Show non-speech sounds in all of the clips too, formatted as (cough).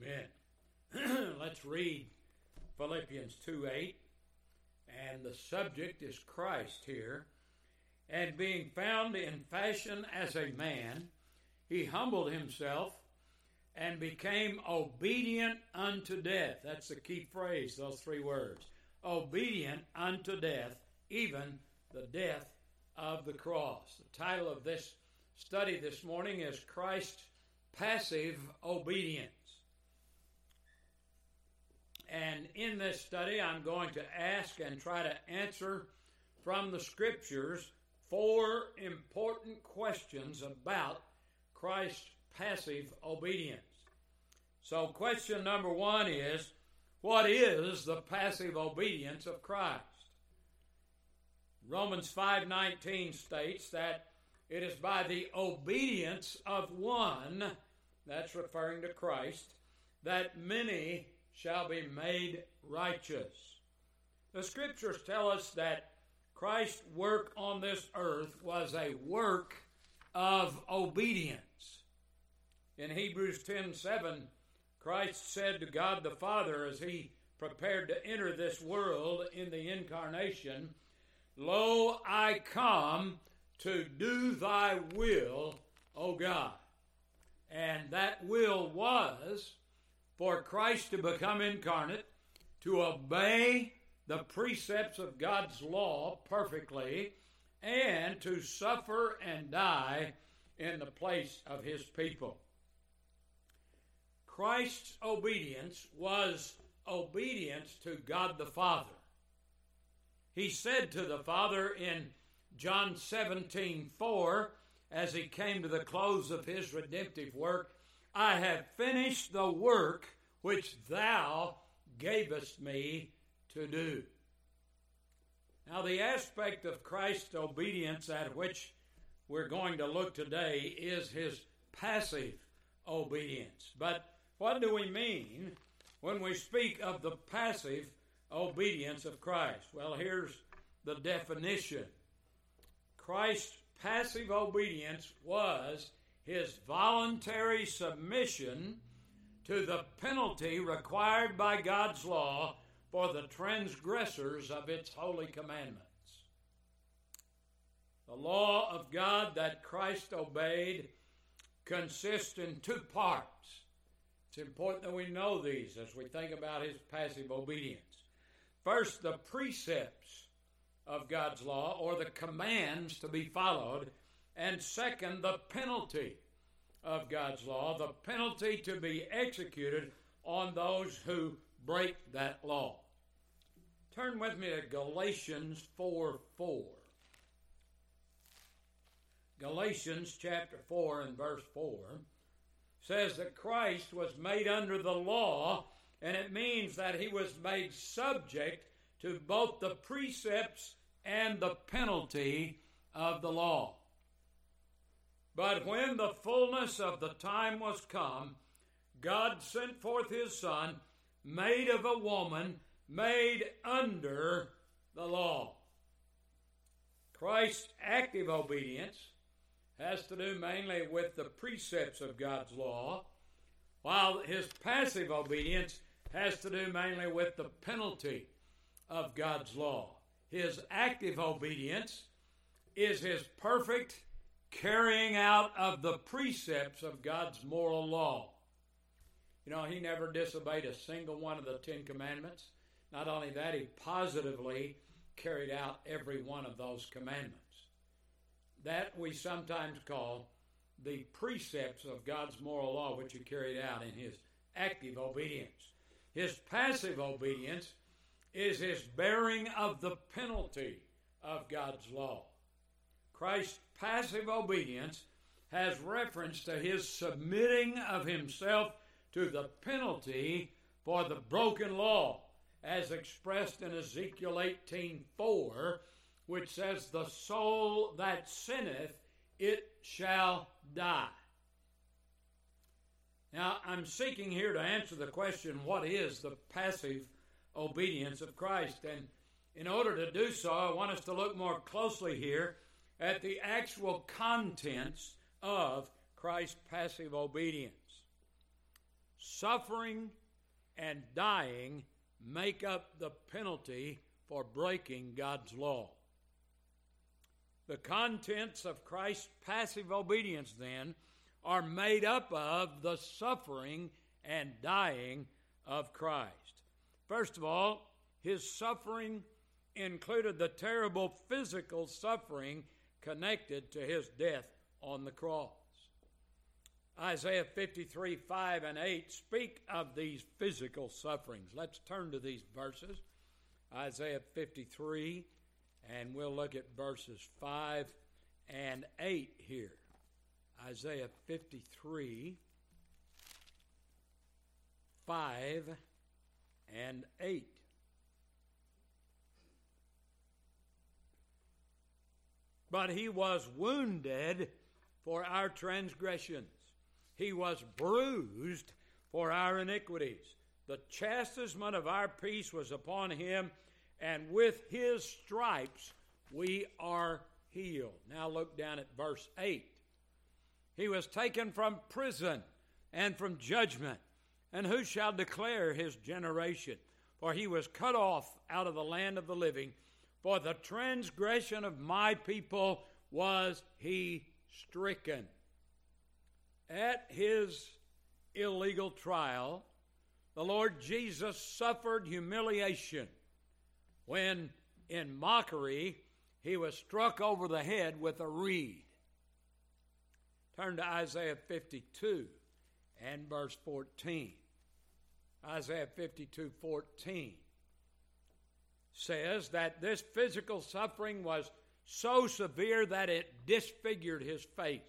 Amen. (clears throat) Let's read Philippians 2 8. And the subject is Christ here. And being found in fashion as a man, he humbled himself and became obedient unto death. That's the key phrase, those three words. Obedient unto death, even the death of the cross. The title of this study this morning is Christ's passive obedience. And in this study, I'm going to ask and try to answer from the scriptures four important questions about Christ's passive obedience. So, question number one is What is the passive obedience of Christ? Romans 5:19 states that it is by the obedience of one, that's referring to Christ, that many shall be made righteous. The scriptures tell us that Christ's work on this earth was a work of obedience. In Hebrews 10 7, Christ said to God the Father as he prepared to enter this world in the incarnation, Lo, I come to do thy will, O God. And that will was for Christ to become incarnate, to obey the precepts of God's law perfectly, and to suffer and die in the place of his people. Christ's obedience was obedience to God the Father. He said to the Father in John 17 4, as he came to the close of his redemptive work, I have finished the work which thou gavest me to do. Now, the aspect of Christ's obedience at which we're going to look today is his passive obedience. But what do we mean when we speak of the passive obedience of Christ? Well, here's the definition Christ's passive obedience was his voluntary submission to the penalty required by God's law for the transgressors of its holy commandments. The law of God that Christ obeyed consists in two parts. It's important that we know these as we think about his passive obedience. First, the precepts of God's law or the commands to be followed, and second, the penalty of God's law, the penalty to be executed on those who break that law. Turn with me to Galatians 4 4. Galatians chapter 4 and verse 4 says that Christ was made under the law, and it means that he was made subject to both the precepts and the penalty of the law. But when the fullness of the time was come, God sent forth his Son, made of a woman, made under the law. Christ's active obedience has to do mainly with the precepts of God's law, while his passive obedience has to do mainly with the penalty of God's law. His active obedience is his perfect carrying out of the precepts of God's moral law. You know, he never disobeyed a single one of the Ten Commandments. Not only that, he positively carried out every one of those commandments. That we sometimes call the precepts of God's moral law, which he carried out in his active obedience. His passive obedience is his bearing of the penalty of God's law. Christ's passive obedience has reference to his submitting of himself to the penalty for the broken law, as expressed in Ezekiel 18:4, which says, "The soul that sinneth, it shall die." Now, I'm seeking here to answer the question, what is the passive obedience of Christ? And in order to do so, I want us to look more closely here at the actual contents of Christ's passive obedience. suffering and dying make up the penalty for breaking God's law. The contents of Christ's passive obedience, then, are made up of the suffering and dying of Christ. First of all, his suffering included the terrible physical suffering connected to his death on the cross. Isaiah 53 5 and 8 speak of these physical sufferings. Let's turn to these verses. Isaiah 53, and we'll look at verses 5 and 8 here. Isaiah 53 5 and 8. But he was wounded for our transgressions, he was bruised for our iniquities. The chastisement of our peace was upon him, and with his stripes we are healed. Now look down at verse 8. He was taken from prison and from judgment. And who shall declare his generation? For he was cut off out of the land of the living. For the transgression of my people was he stricken. At his illegal trial, the Lord Jesus suffered humiliation when, in mockery, he was struck over the head with a reed. Turn to Isaiah 52 and verse 14. Isaiah 52 14 says that this physical suffering was so severe that it disfigured his face.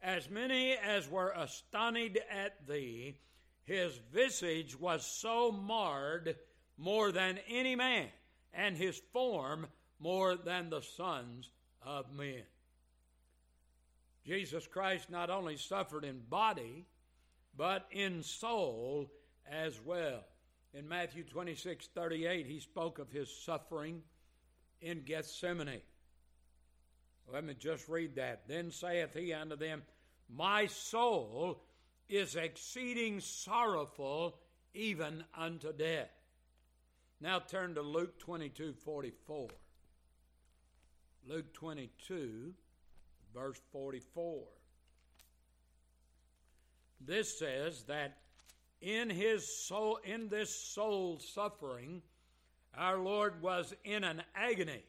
As many as were astonished at thee, his visage was so marred more than any man, and his form more than the sons of men. Jesus Christ not only suffered in body, but in soul as well. In Matthew 26 38, he spoke of his suffering in Gethsemane. Let me just read that. Then saith he unto them, My soul is exceeding sorrowful, even unto death. Now turn to Luke 22 44. Luke 22, verse 44. This says that in his soul, in this soul suffering, our Lord was in an agony,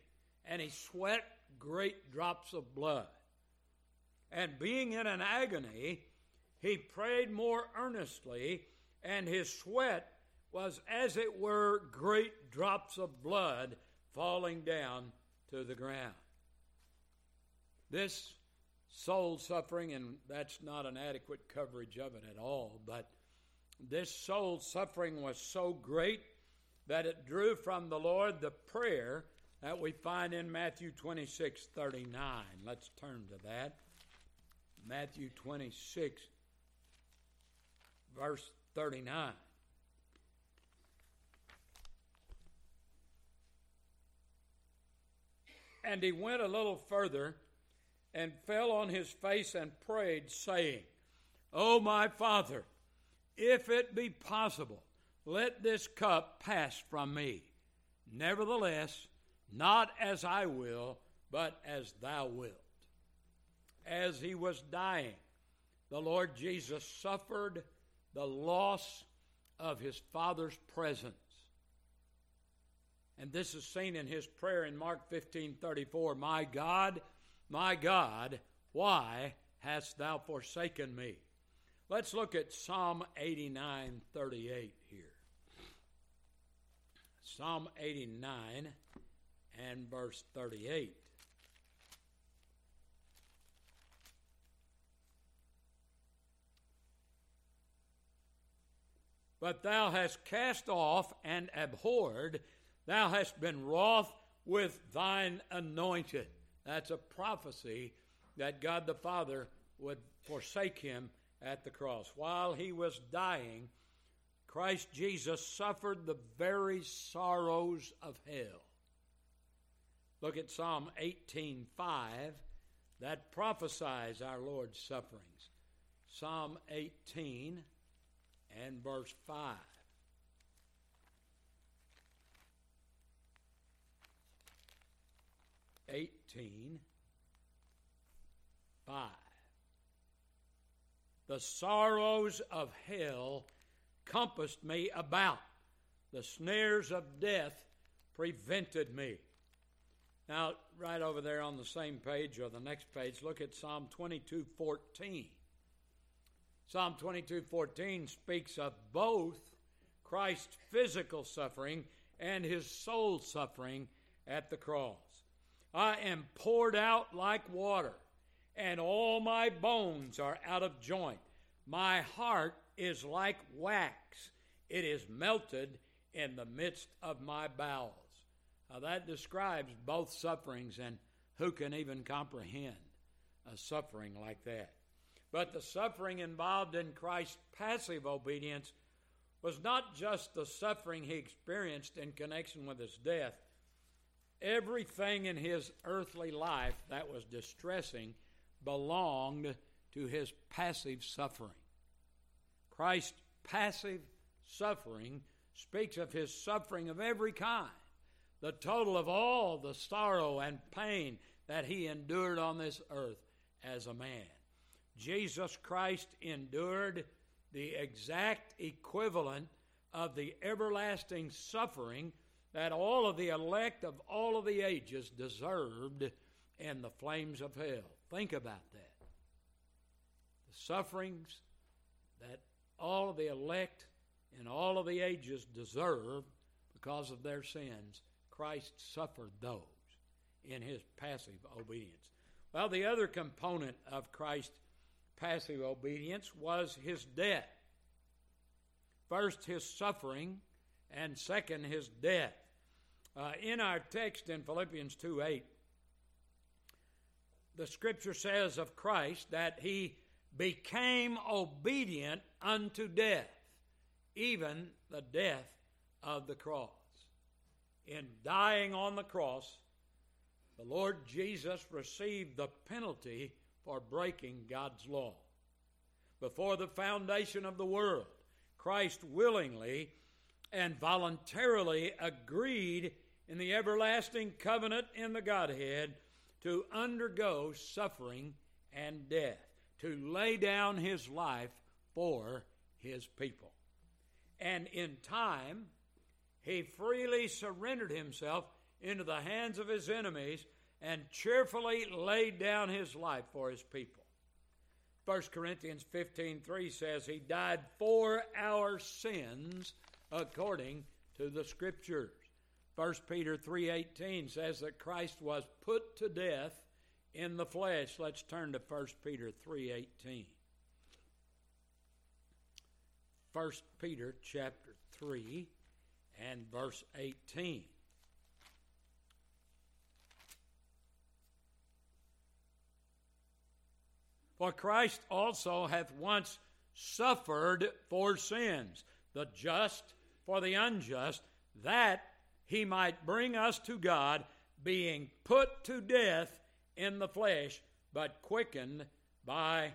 and he sweat great drops of blood. And being in an agony, he prayed more earnestly, and his sweat was as it were great drops of blood falling down to the ground. This soul suffering, and that's not an adequate coverage of it at all, but this soul suffering was so great that it drew from the Lord the prayer that we find in Matthew 26 39. Let's turn to that. Matthew 26, verse 39. And he went a little further and fell on his face and prayed, saying, O my Father, if it be possible, let this cup pass from me. Nevertheless, not as I will, but as thou wilt. As he was dying, the Lord Jesus suffered the loss of his Father's presence. And this is seen in his prayer in Mark 15 34. My God, my God, why hast thou forsaken me? Let's look at Psalm 89 38 here. Psalm 89 and verse 38. But thou hast cast off and abhorred, thou hast been wroth with thine anointed. That's a prophecy that God the Father would forsake him at the cross. While he was dying, Christ Jesus suffered the very sorrows of hell. Look at Psalm 18:5 that prophesies our Lord's sufferings. Psalm 18 and verse 5. Eighteen, five. The sorrows of hell compassed me about. The snares of death prevented me. Now, right over there on the same page or the next page, look at Psalm 22 14. Psalm 22 14 speaks of both Christ's physical suffering and his soul suffering at the cross. I am poured out like water, and all my bones are out of joint. My heart is like wax, it is melted in the midst of my bowels. Now, that describes both sufferings, and who can even comprehend a suffering like that? But the suffering involved in Christ's passive obedience was not just the suffering he experienced in connection with his death. Everything in his earthly life that was distressing belonged to his passive suffering. Christ's passive suffering speaks of his suffering of every kind the total of all the sorrow and pain that he endured on this earth as a man. Jesus Christ endured the exact equivalent of the everlasting suffering that all of the elect of all of the ages deserved in the flames of hell. Think about that. The sufferings that all of the elect in all of the ages deserve because of their sins Christ suffered those in his passive obedience. Well, the other component of Christ's passive obedience was his death. First, his suffering, and second, his death. Uh, in our text in Philippians 2 8, the scripture says of Christ that he became obedient unto death, even the death of the cross in dying on the cross, the Lord Jesus received the penalty for breaking God's law. Before the foundation of the world, Christ willingly and voluntarily agreed in the everlasting covenant in the Godhead to undergo suffering and death, to lay down his life for his people. And in time, he freely surrendered himself into the hands of his enemies and cheerfully laid down his life for his people. 1 Corinthians 15:3 says he died for our sins according to the scriptures. 1 Peter 3:18 says that Christ was put to death in the flesh. Let's turn to 1 Peter 3:18. 1 Peter chapter 3 and verse 18. For Christ also hath once suffered for sins, the just for the unjust, that he might bring us to God, being put to death in the flesh, but quickened by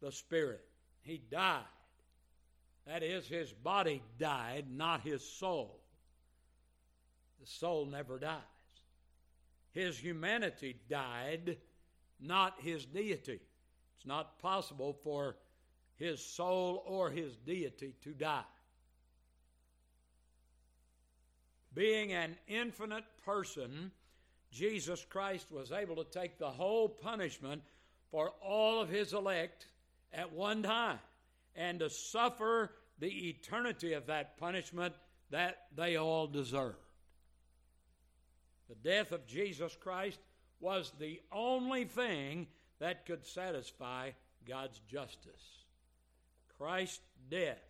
the Spirit. He died. That is, his body died, not his soul the soul never dies. His humanity died, not his deity. It's not possible for his soul or his deity to die. Being an infinite person, Jesus Christ was able to take the whole punishment for all of his elect at one time and to suffer the eternity of that punishment that they all deserve. The death of Jesus Christ was the only thing that could satisfy God's justice. Christ's death,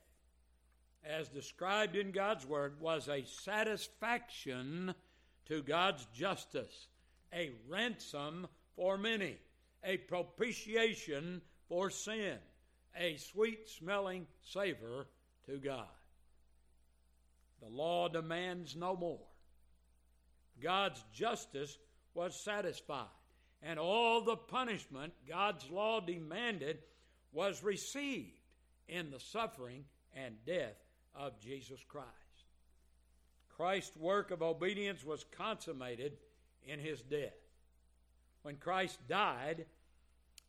as described in God's Word, was a satisfaction to God's justice, a ransom for many, a propitiation for sin, a sweet smelling savor to God. The law demands no more. God's justice was satisfied. And all the punishment God's law demanded was received in the suffering and death of Jesus Christ. Christ's work of obedience was consummated in his death. When Christ died,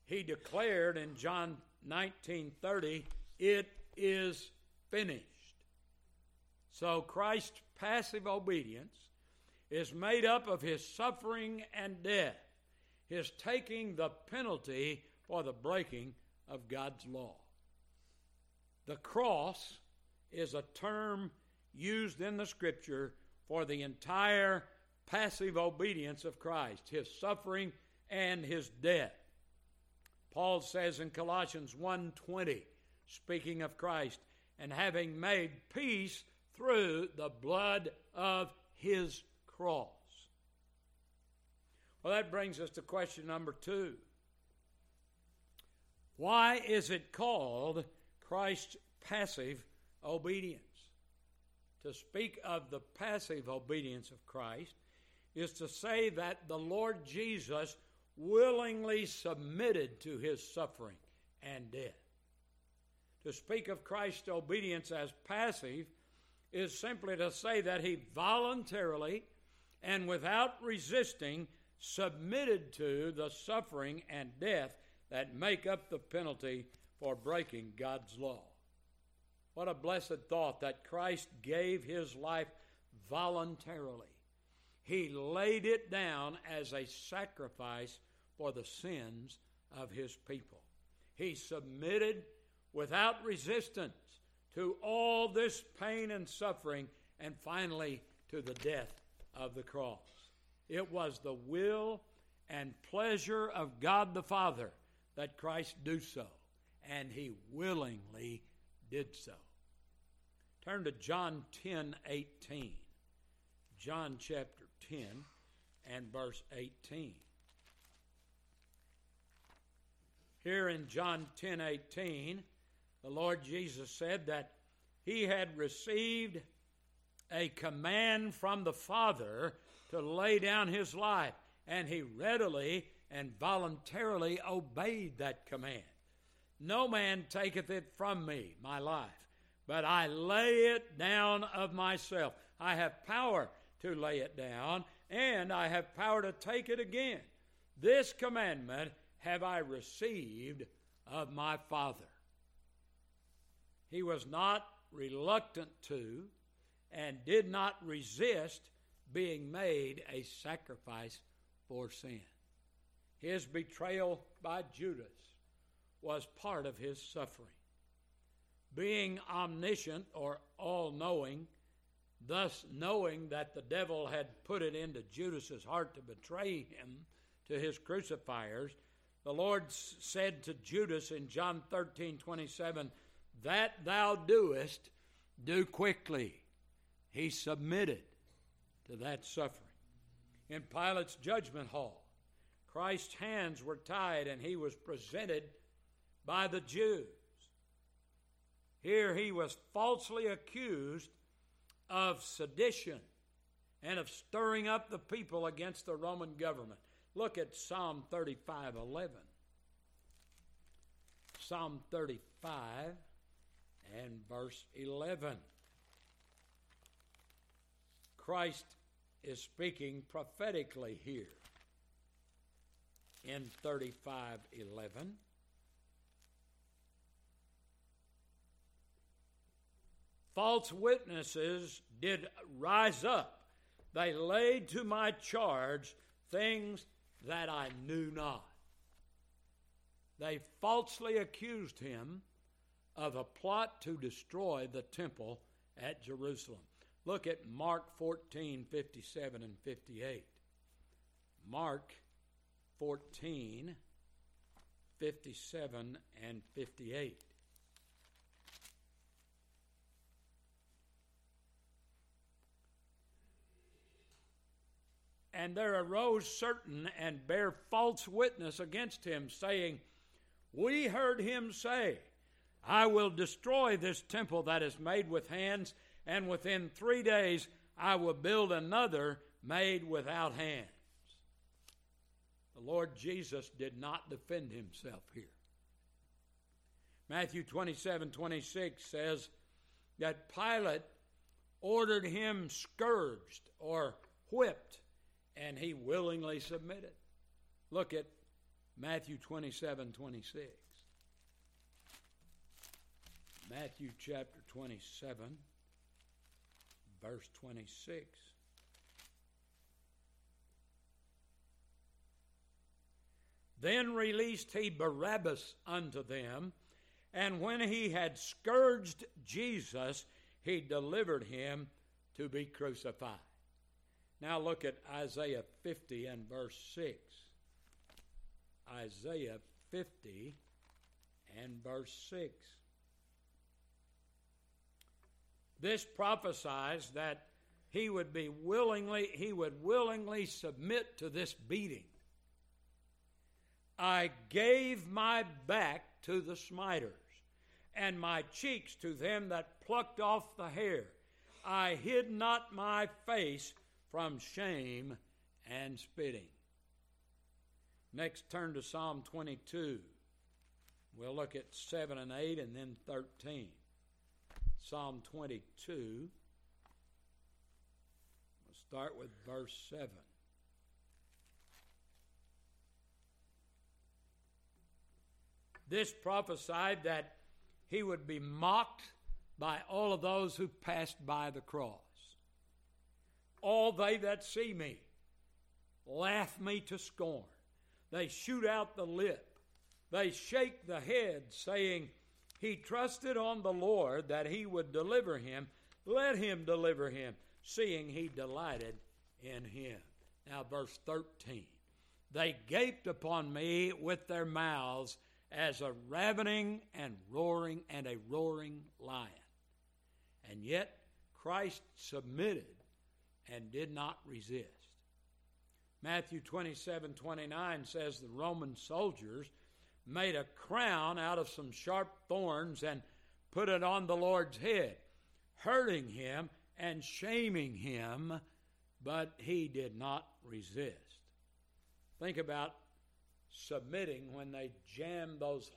he declared in John 19:30, "It is finished." So Christ's passive obedience is made up of his suffering and death, his taking the penalty for the breaking of God's law. The cross is a term used in the scripture for the entire passive obedience of Christ, his suffering and his death. Paul says in Colossians 1:20, speaking of Christ, and having made peace through the blood of his cross. Well, that brings us to question number two. Why is it called Christ's passive obedience? To speak of the passive obedience of Christ is to say that the Lord Jesus willingly submitted to his suffering and death. To speak of Christ's obedience as passive is simply to say that he voluntarily and without resisting submitted to the suffering and death that make up the penalty for breaking God's law. What a blessed thought that Christ gave his life voluntarily. He laid it down as a sacrifice for the sins of his people. He submitted without resistance to all this pain and suffering and finally to the death of the cross. It was the will and pleasure of God the Father that Christ do so, and he willingly did so. Turn to John 10 18. John chapter 10 and verse 18. Here in John 10 18, the Lord Jesus said that he had received a command from the Father to lay down his life, and he readily and voluntarily obeyed that command. No man taketh it from me, my life, but I lay it down of myself. I have power to lay it down, and I have power to take it again. This commandment have I received of my Father. He was not reluctant to and did not resist being made a sacrifice for sin. His betrayal by Judas was part of his suffering. Being omniscient or all knowing, thus knowing that the devil had put it into Judas's heart to betray him to his crucifiers, the Lord said to Judas in John 13 27, That thou doest, do quickly. He submitted to that suffering. In Pilate's judgment hall, Christ's hands were tied and he was presented by the Jews. Here he was falsely accused of sedition and of stirring up the people against the Roman government. Look at Psalm 35 11. Psalm 35 and verse 11. Christ is speaking prophetically here in 35 11. False witnesses did rise up. They laid to my charge things that I knew not. They falsely accused him of a plot to destroy the temple at Jerusalem. Look at Mark 14, 57 and 58. Mark 14, 57 and 58. And there arose certain and bare false witness against him, saying, We heard him say, I will destroy this temple that is made with hands, and within three days I will build another made without hands. The Lord Jesus did not defend himself here. Matthew 27 26 says that Pilate ordered him scourged or whipped, and he willingly submitted. Look at Matthew 27 26. Matthew chapter 27, verse 26. Then released he Barabbas unto them, and when he had scourged Jesus, he delivered him to be crucified. Now look at Isaiah 50 and verse 6. Isaiah 50 and verse 6. This prophesies that he would be willingly he would willingly submit to this beating. I gave my back to the smiters, and my cheeks to them that plucked off the hair. I hid not my face from shame and spitting. Next, turn to Psalm 22. We'll look at 7 and 8 and then 13. Psalm 22. We'll start with verse 7. This prophesied that he would be mocked by all of those who passed by the cross. All they that see me laugh me to scorn. They shoot out the lip. They shake the head, saying, He trusted on the Lord that he would deliver him. Let him deliver him, seeing he delighted in him. Now, verse 13. They gaped upon me with their mouths as a ravening and roaring and a roaring lion. And yet Christ submitted and did not resist. Matthew 27 29 says the Roman soldiers made a crown out of some sharp thorns and put it on the Lord's head, hurting him and shaming him, but he did not resist. Think about submitting when they jam those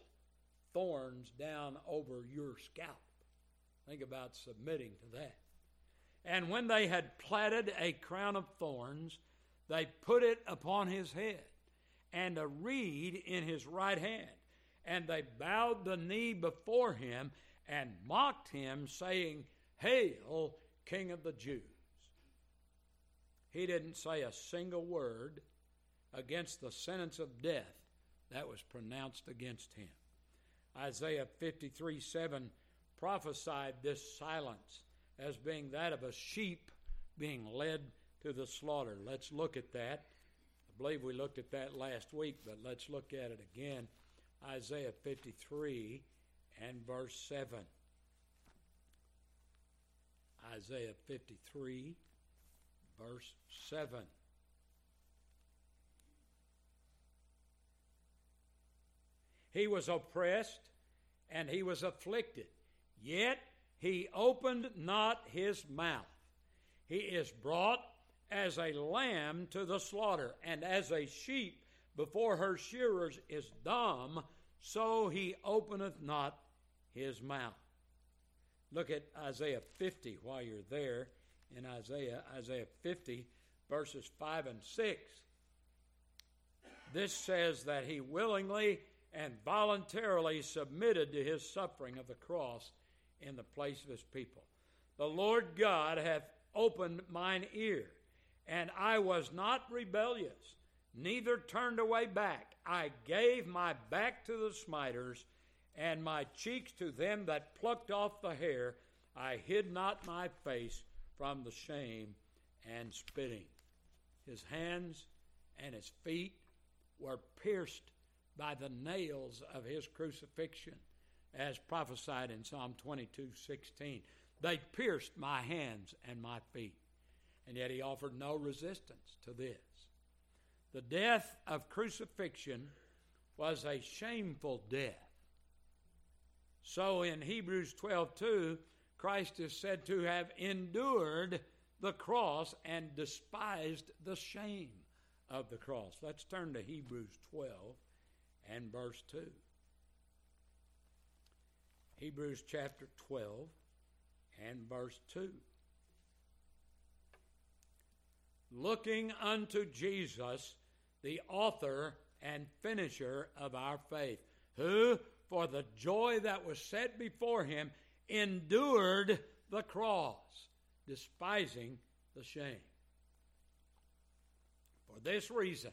thorns down over your scalp. Think about submitting to that. And when they had platted a crown of thorns, they put it upon his head, and a reed in his right hand. And they bowed the knee before him and mocked him, saying, Hail, King of the Jews. He didn't say a single word against the sentence of death that was pronounced against him. Isaiah 53 7 prophesied this silence as being that of a sheep being led to the slaughter. Let's look at that. I believe we looked at that last week, but let's look at it again. Isaiah 53 and verse 7. Isaiah 53, verse 7. He was oppressed and he was afflicted, yet he opened not his mouth. He is brought as a lamb to the slaughter, and as a sheep before her shearers is dumb, so he openeth not his mouth. Look at Isaiah 50 while you're there in Isaiah, Isaiah 50, verses 5 and 6. This says that he willingly and voluntarily submitted to his suffering of the cross in the place of his people. The Lord God hath opened mine ear, and I was not rebellious, neither turned away back. I gave my back to the smiters, and my cheeks to them that plucked off the hair. I hid not my face from the shame and spitting. His hands and his feet were pierced by the nails of his crucifixion, as prophesied in Psalm 22 16. They pierced my hands and my feet, and yet he offered no resistance to this. The death of crucifixion was a shameful death. So in Hebrews 12 2, Christ is said to have endured the cross and despised the shame of the cross. Let's turn to Hebrews 12 and verse 2. Hebrews chapter 12 and verse 2. Looking unto Jesus, the author and finisher of our faith, who, for the joy that was set before him, endured the cross, despising the shame. For this reason,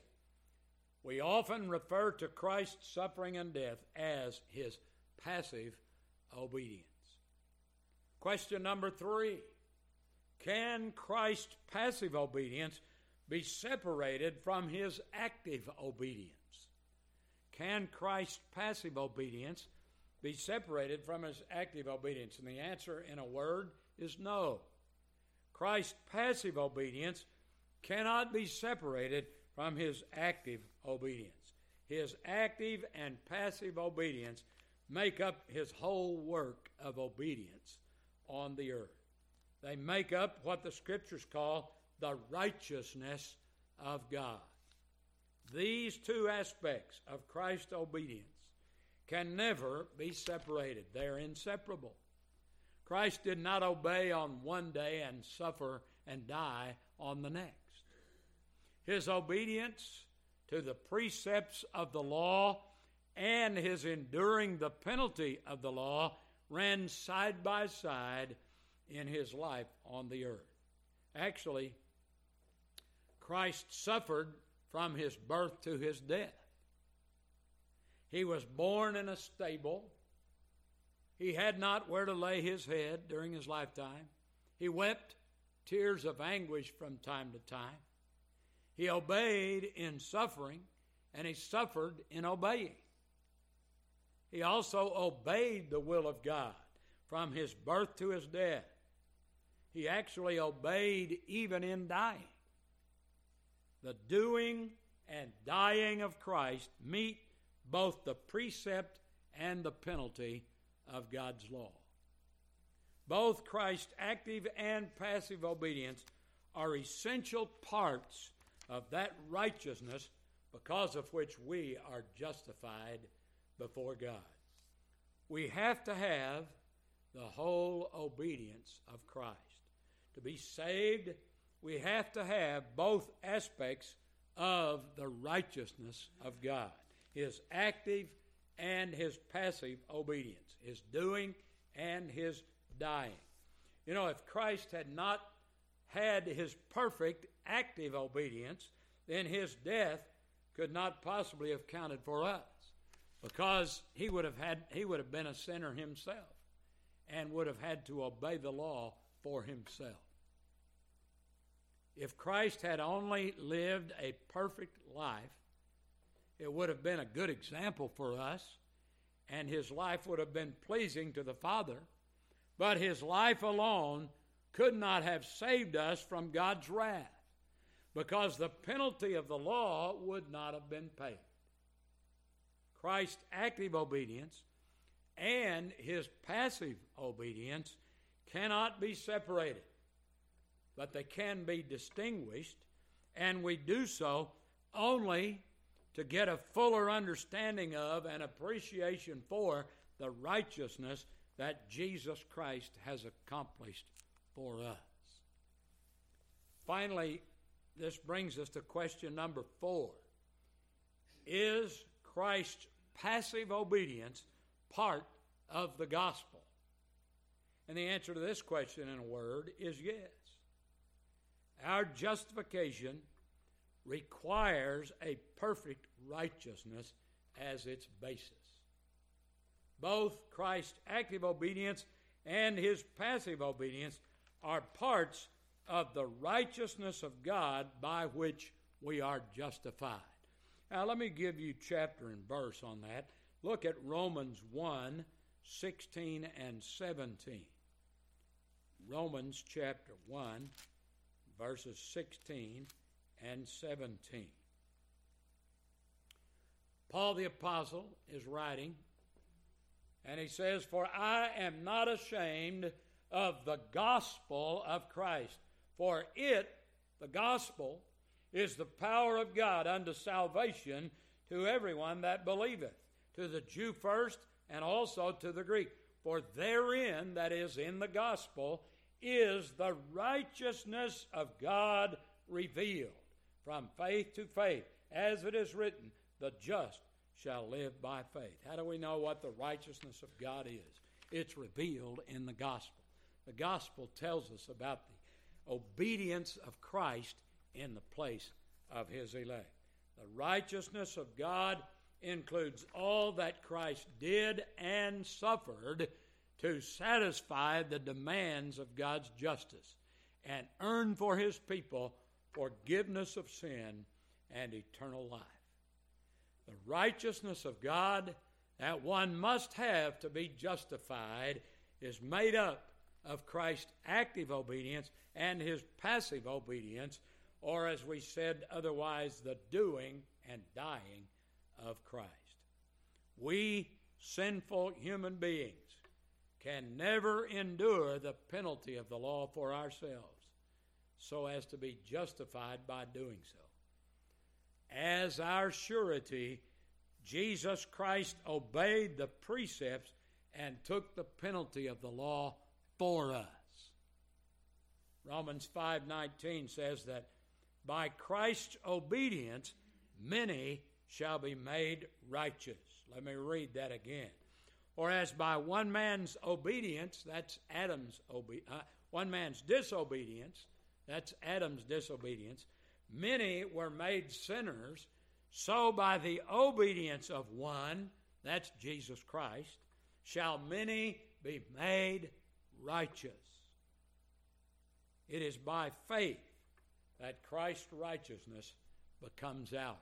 we often refer to Christ's suffering and death as his passive obedience. Question number three Can Christ's passive obedience be separated from his active obedience? Can Christ's passive obedience be separated from his active obedience? And the answer, in a word, is no. Christ's passive obedience cannot be separated from his active obedience. His active and passive obedience make up his whole work of obedience on the earth. They make up what the scriptures call the righteousness of God. These two aspects of Christ's obedience can never be separated, they're inseparable. Christ did not obey on one day and suffer and die on the next. His obedience to the precepts of the law and his enduring the penalty of the law ran side by side in his life on the earth. Actually, Christ suffered from his birth to his death. He was born in a stable. He had not where to lay his head during his lifetime. He wept tears of anguish from time to time. He obeyed in suffering, and he suffered in obeying. He also obeyed the will of God from his birth to his death. He actually obeyed even in dying. The doing and dying of Christ meet both the precept and the penalty of God's law. Both Christ's active and passive obedience are essential parts of that righteousness because of which we are justified before God. We have to have the whole obedience of Christ. To be saved, we have to have both aspects of the righteousness of God His active and His passive obedience, His doing and His dying. You know, if Christ had not had His perfect active obedience, then His death could not possibly have counted for us because he would have had he would have been a sinner himself and would have had to obey the law for himself. If christ had only lived a perfect life it would have been a good example for us and his life would have been pleasing to the father but his life alone could not have saved us from god's wrath because the penalty of the law would not have been paid Christ's active obedience and his passive obedience cannot be separated, but they can be distinguished, and we do so only to get a fuller understanding of and appreciation for the righteousness that Jesus Christ has accomplished for us. Finally, this brings us to question number four Is Christ's passive obedience part of the gospel? And the answer to this question in a word is yes. Our justification requires a perfect righteousness as its basis. Both Christ's active obedience and his passive obedience are parts of the righteousness of God by which we are justified. Now, let me give you chapter and verse on that. Look at Romans 1 16 and 17. Romans chapter 1, verses 16 and 17. Paul the Apostle is writing, and he says, For I am not ashamed of the gospel of Christ, for it, the gospel, is the power of God unto salvation to everyone that believeth, to the Jew first, and also to the Greek. For therein, that is, in the gospel, is the righteousness of God revealed from faith to faith. As it is written, the just shall live by faith. How do we know what the righteousness of God is? It's revealed in the gospel. The gospel tells us about the obedience of Christ in the place of his elect. The righteousness of God includes all that Christ did and suffered to satisfy the demands of God's justice and earn for his people forgiveness of sin and eternal life. The righteousness of God that one must have to be justified is made up of Christ's active obedience and his passive obedience, or as we said otherwise, the doing and dying of Christ. We sinful human beings can never endure the penalty of the law for ourselves so as to be justified by doing so. As our surety, Jesus Christ obeyed the precepts and took the penalty of the law for us. Romans 5:19 says that by Christ's obedience many shall be made righteous. Let me read that again. Or as by one man's obedience, that's Adam's obe- uh, one man's disobedience, that's Adam's disobedience, many were made sinners, so by the obedience of one, that's Jesus Christ, shall many be made righteous. It is by faith that Christ's righteousness becomes ours.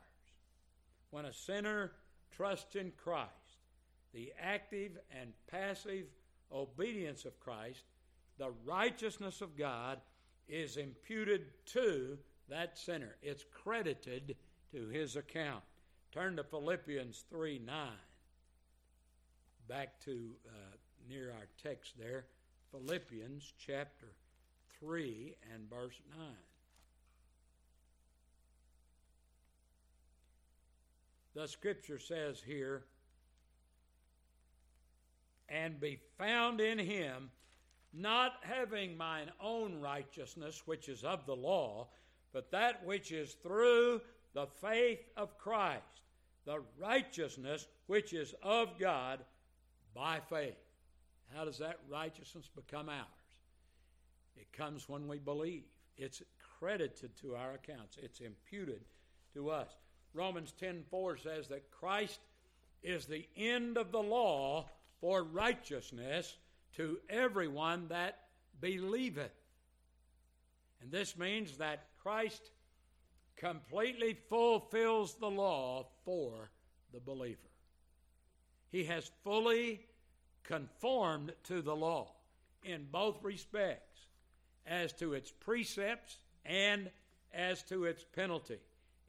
When a sinner trusts in Christ, the active and passive obedience of Christ, the righteousness of God is imputed to that sinner. It's credited to his account. Turn to Philippians 3 9. Back to uh, near our text there. Philippians chapter 3 and verse 9. The scripture says here, and be found in him, not having mine own righteousness, which is of the law, but that which is through the faith of Christ, the righteousness which is of God by faith. How does that righteousness become ours? It comes when we believe. It's credited to our accounts. It's imputed to us. Romans 10:4 says that Christ is the end of the law for righteousness to everyone that believeth. And this means that Christ completely fulfills the law for the believer. He has fully conformed to the law in both respects, as to its precepts and as to its penalty,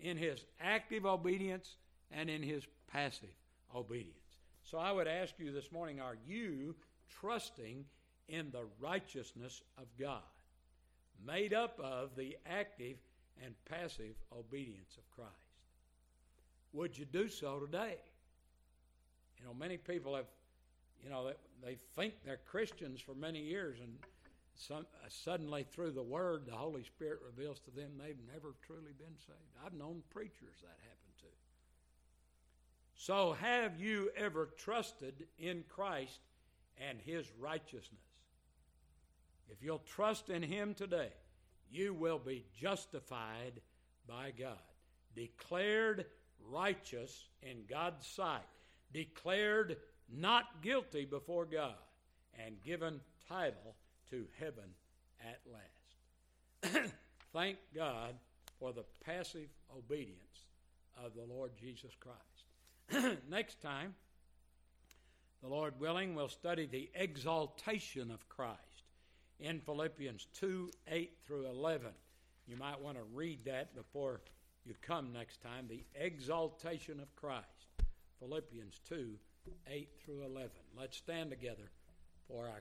in his active obedience and in his passive obedience. So I would ask you this morning are you trusting in the righteousness of God, made up of the active and passive obedience of Christ? Would you do so today? You know, many people have, you know, they think they're Christians for many years, and some, uh, suddenly through the Word, the Holy Spirit reveals to them they've never truly been saved. I've known preachers that happened to. So, have you ever trusted in Christ and His righteousness? If you'll trust in Him today, you will be justified by God, declared righteous in God's sight, declared not guilty before God, and given title to heaven at last. (clears throat) Thank God for the passive obedience of the Lord Jesus Christ. (clears throat) Next time, the Lord willing, we'll study the exaltation of Christ in Philippians 2 8 through 11. You might want to read that before you come next time. The exaltation of Christ. Philippians 2 8 through 11. Let's stand together for our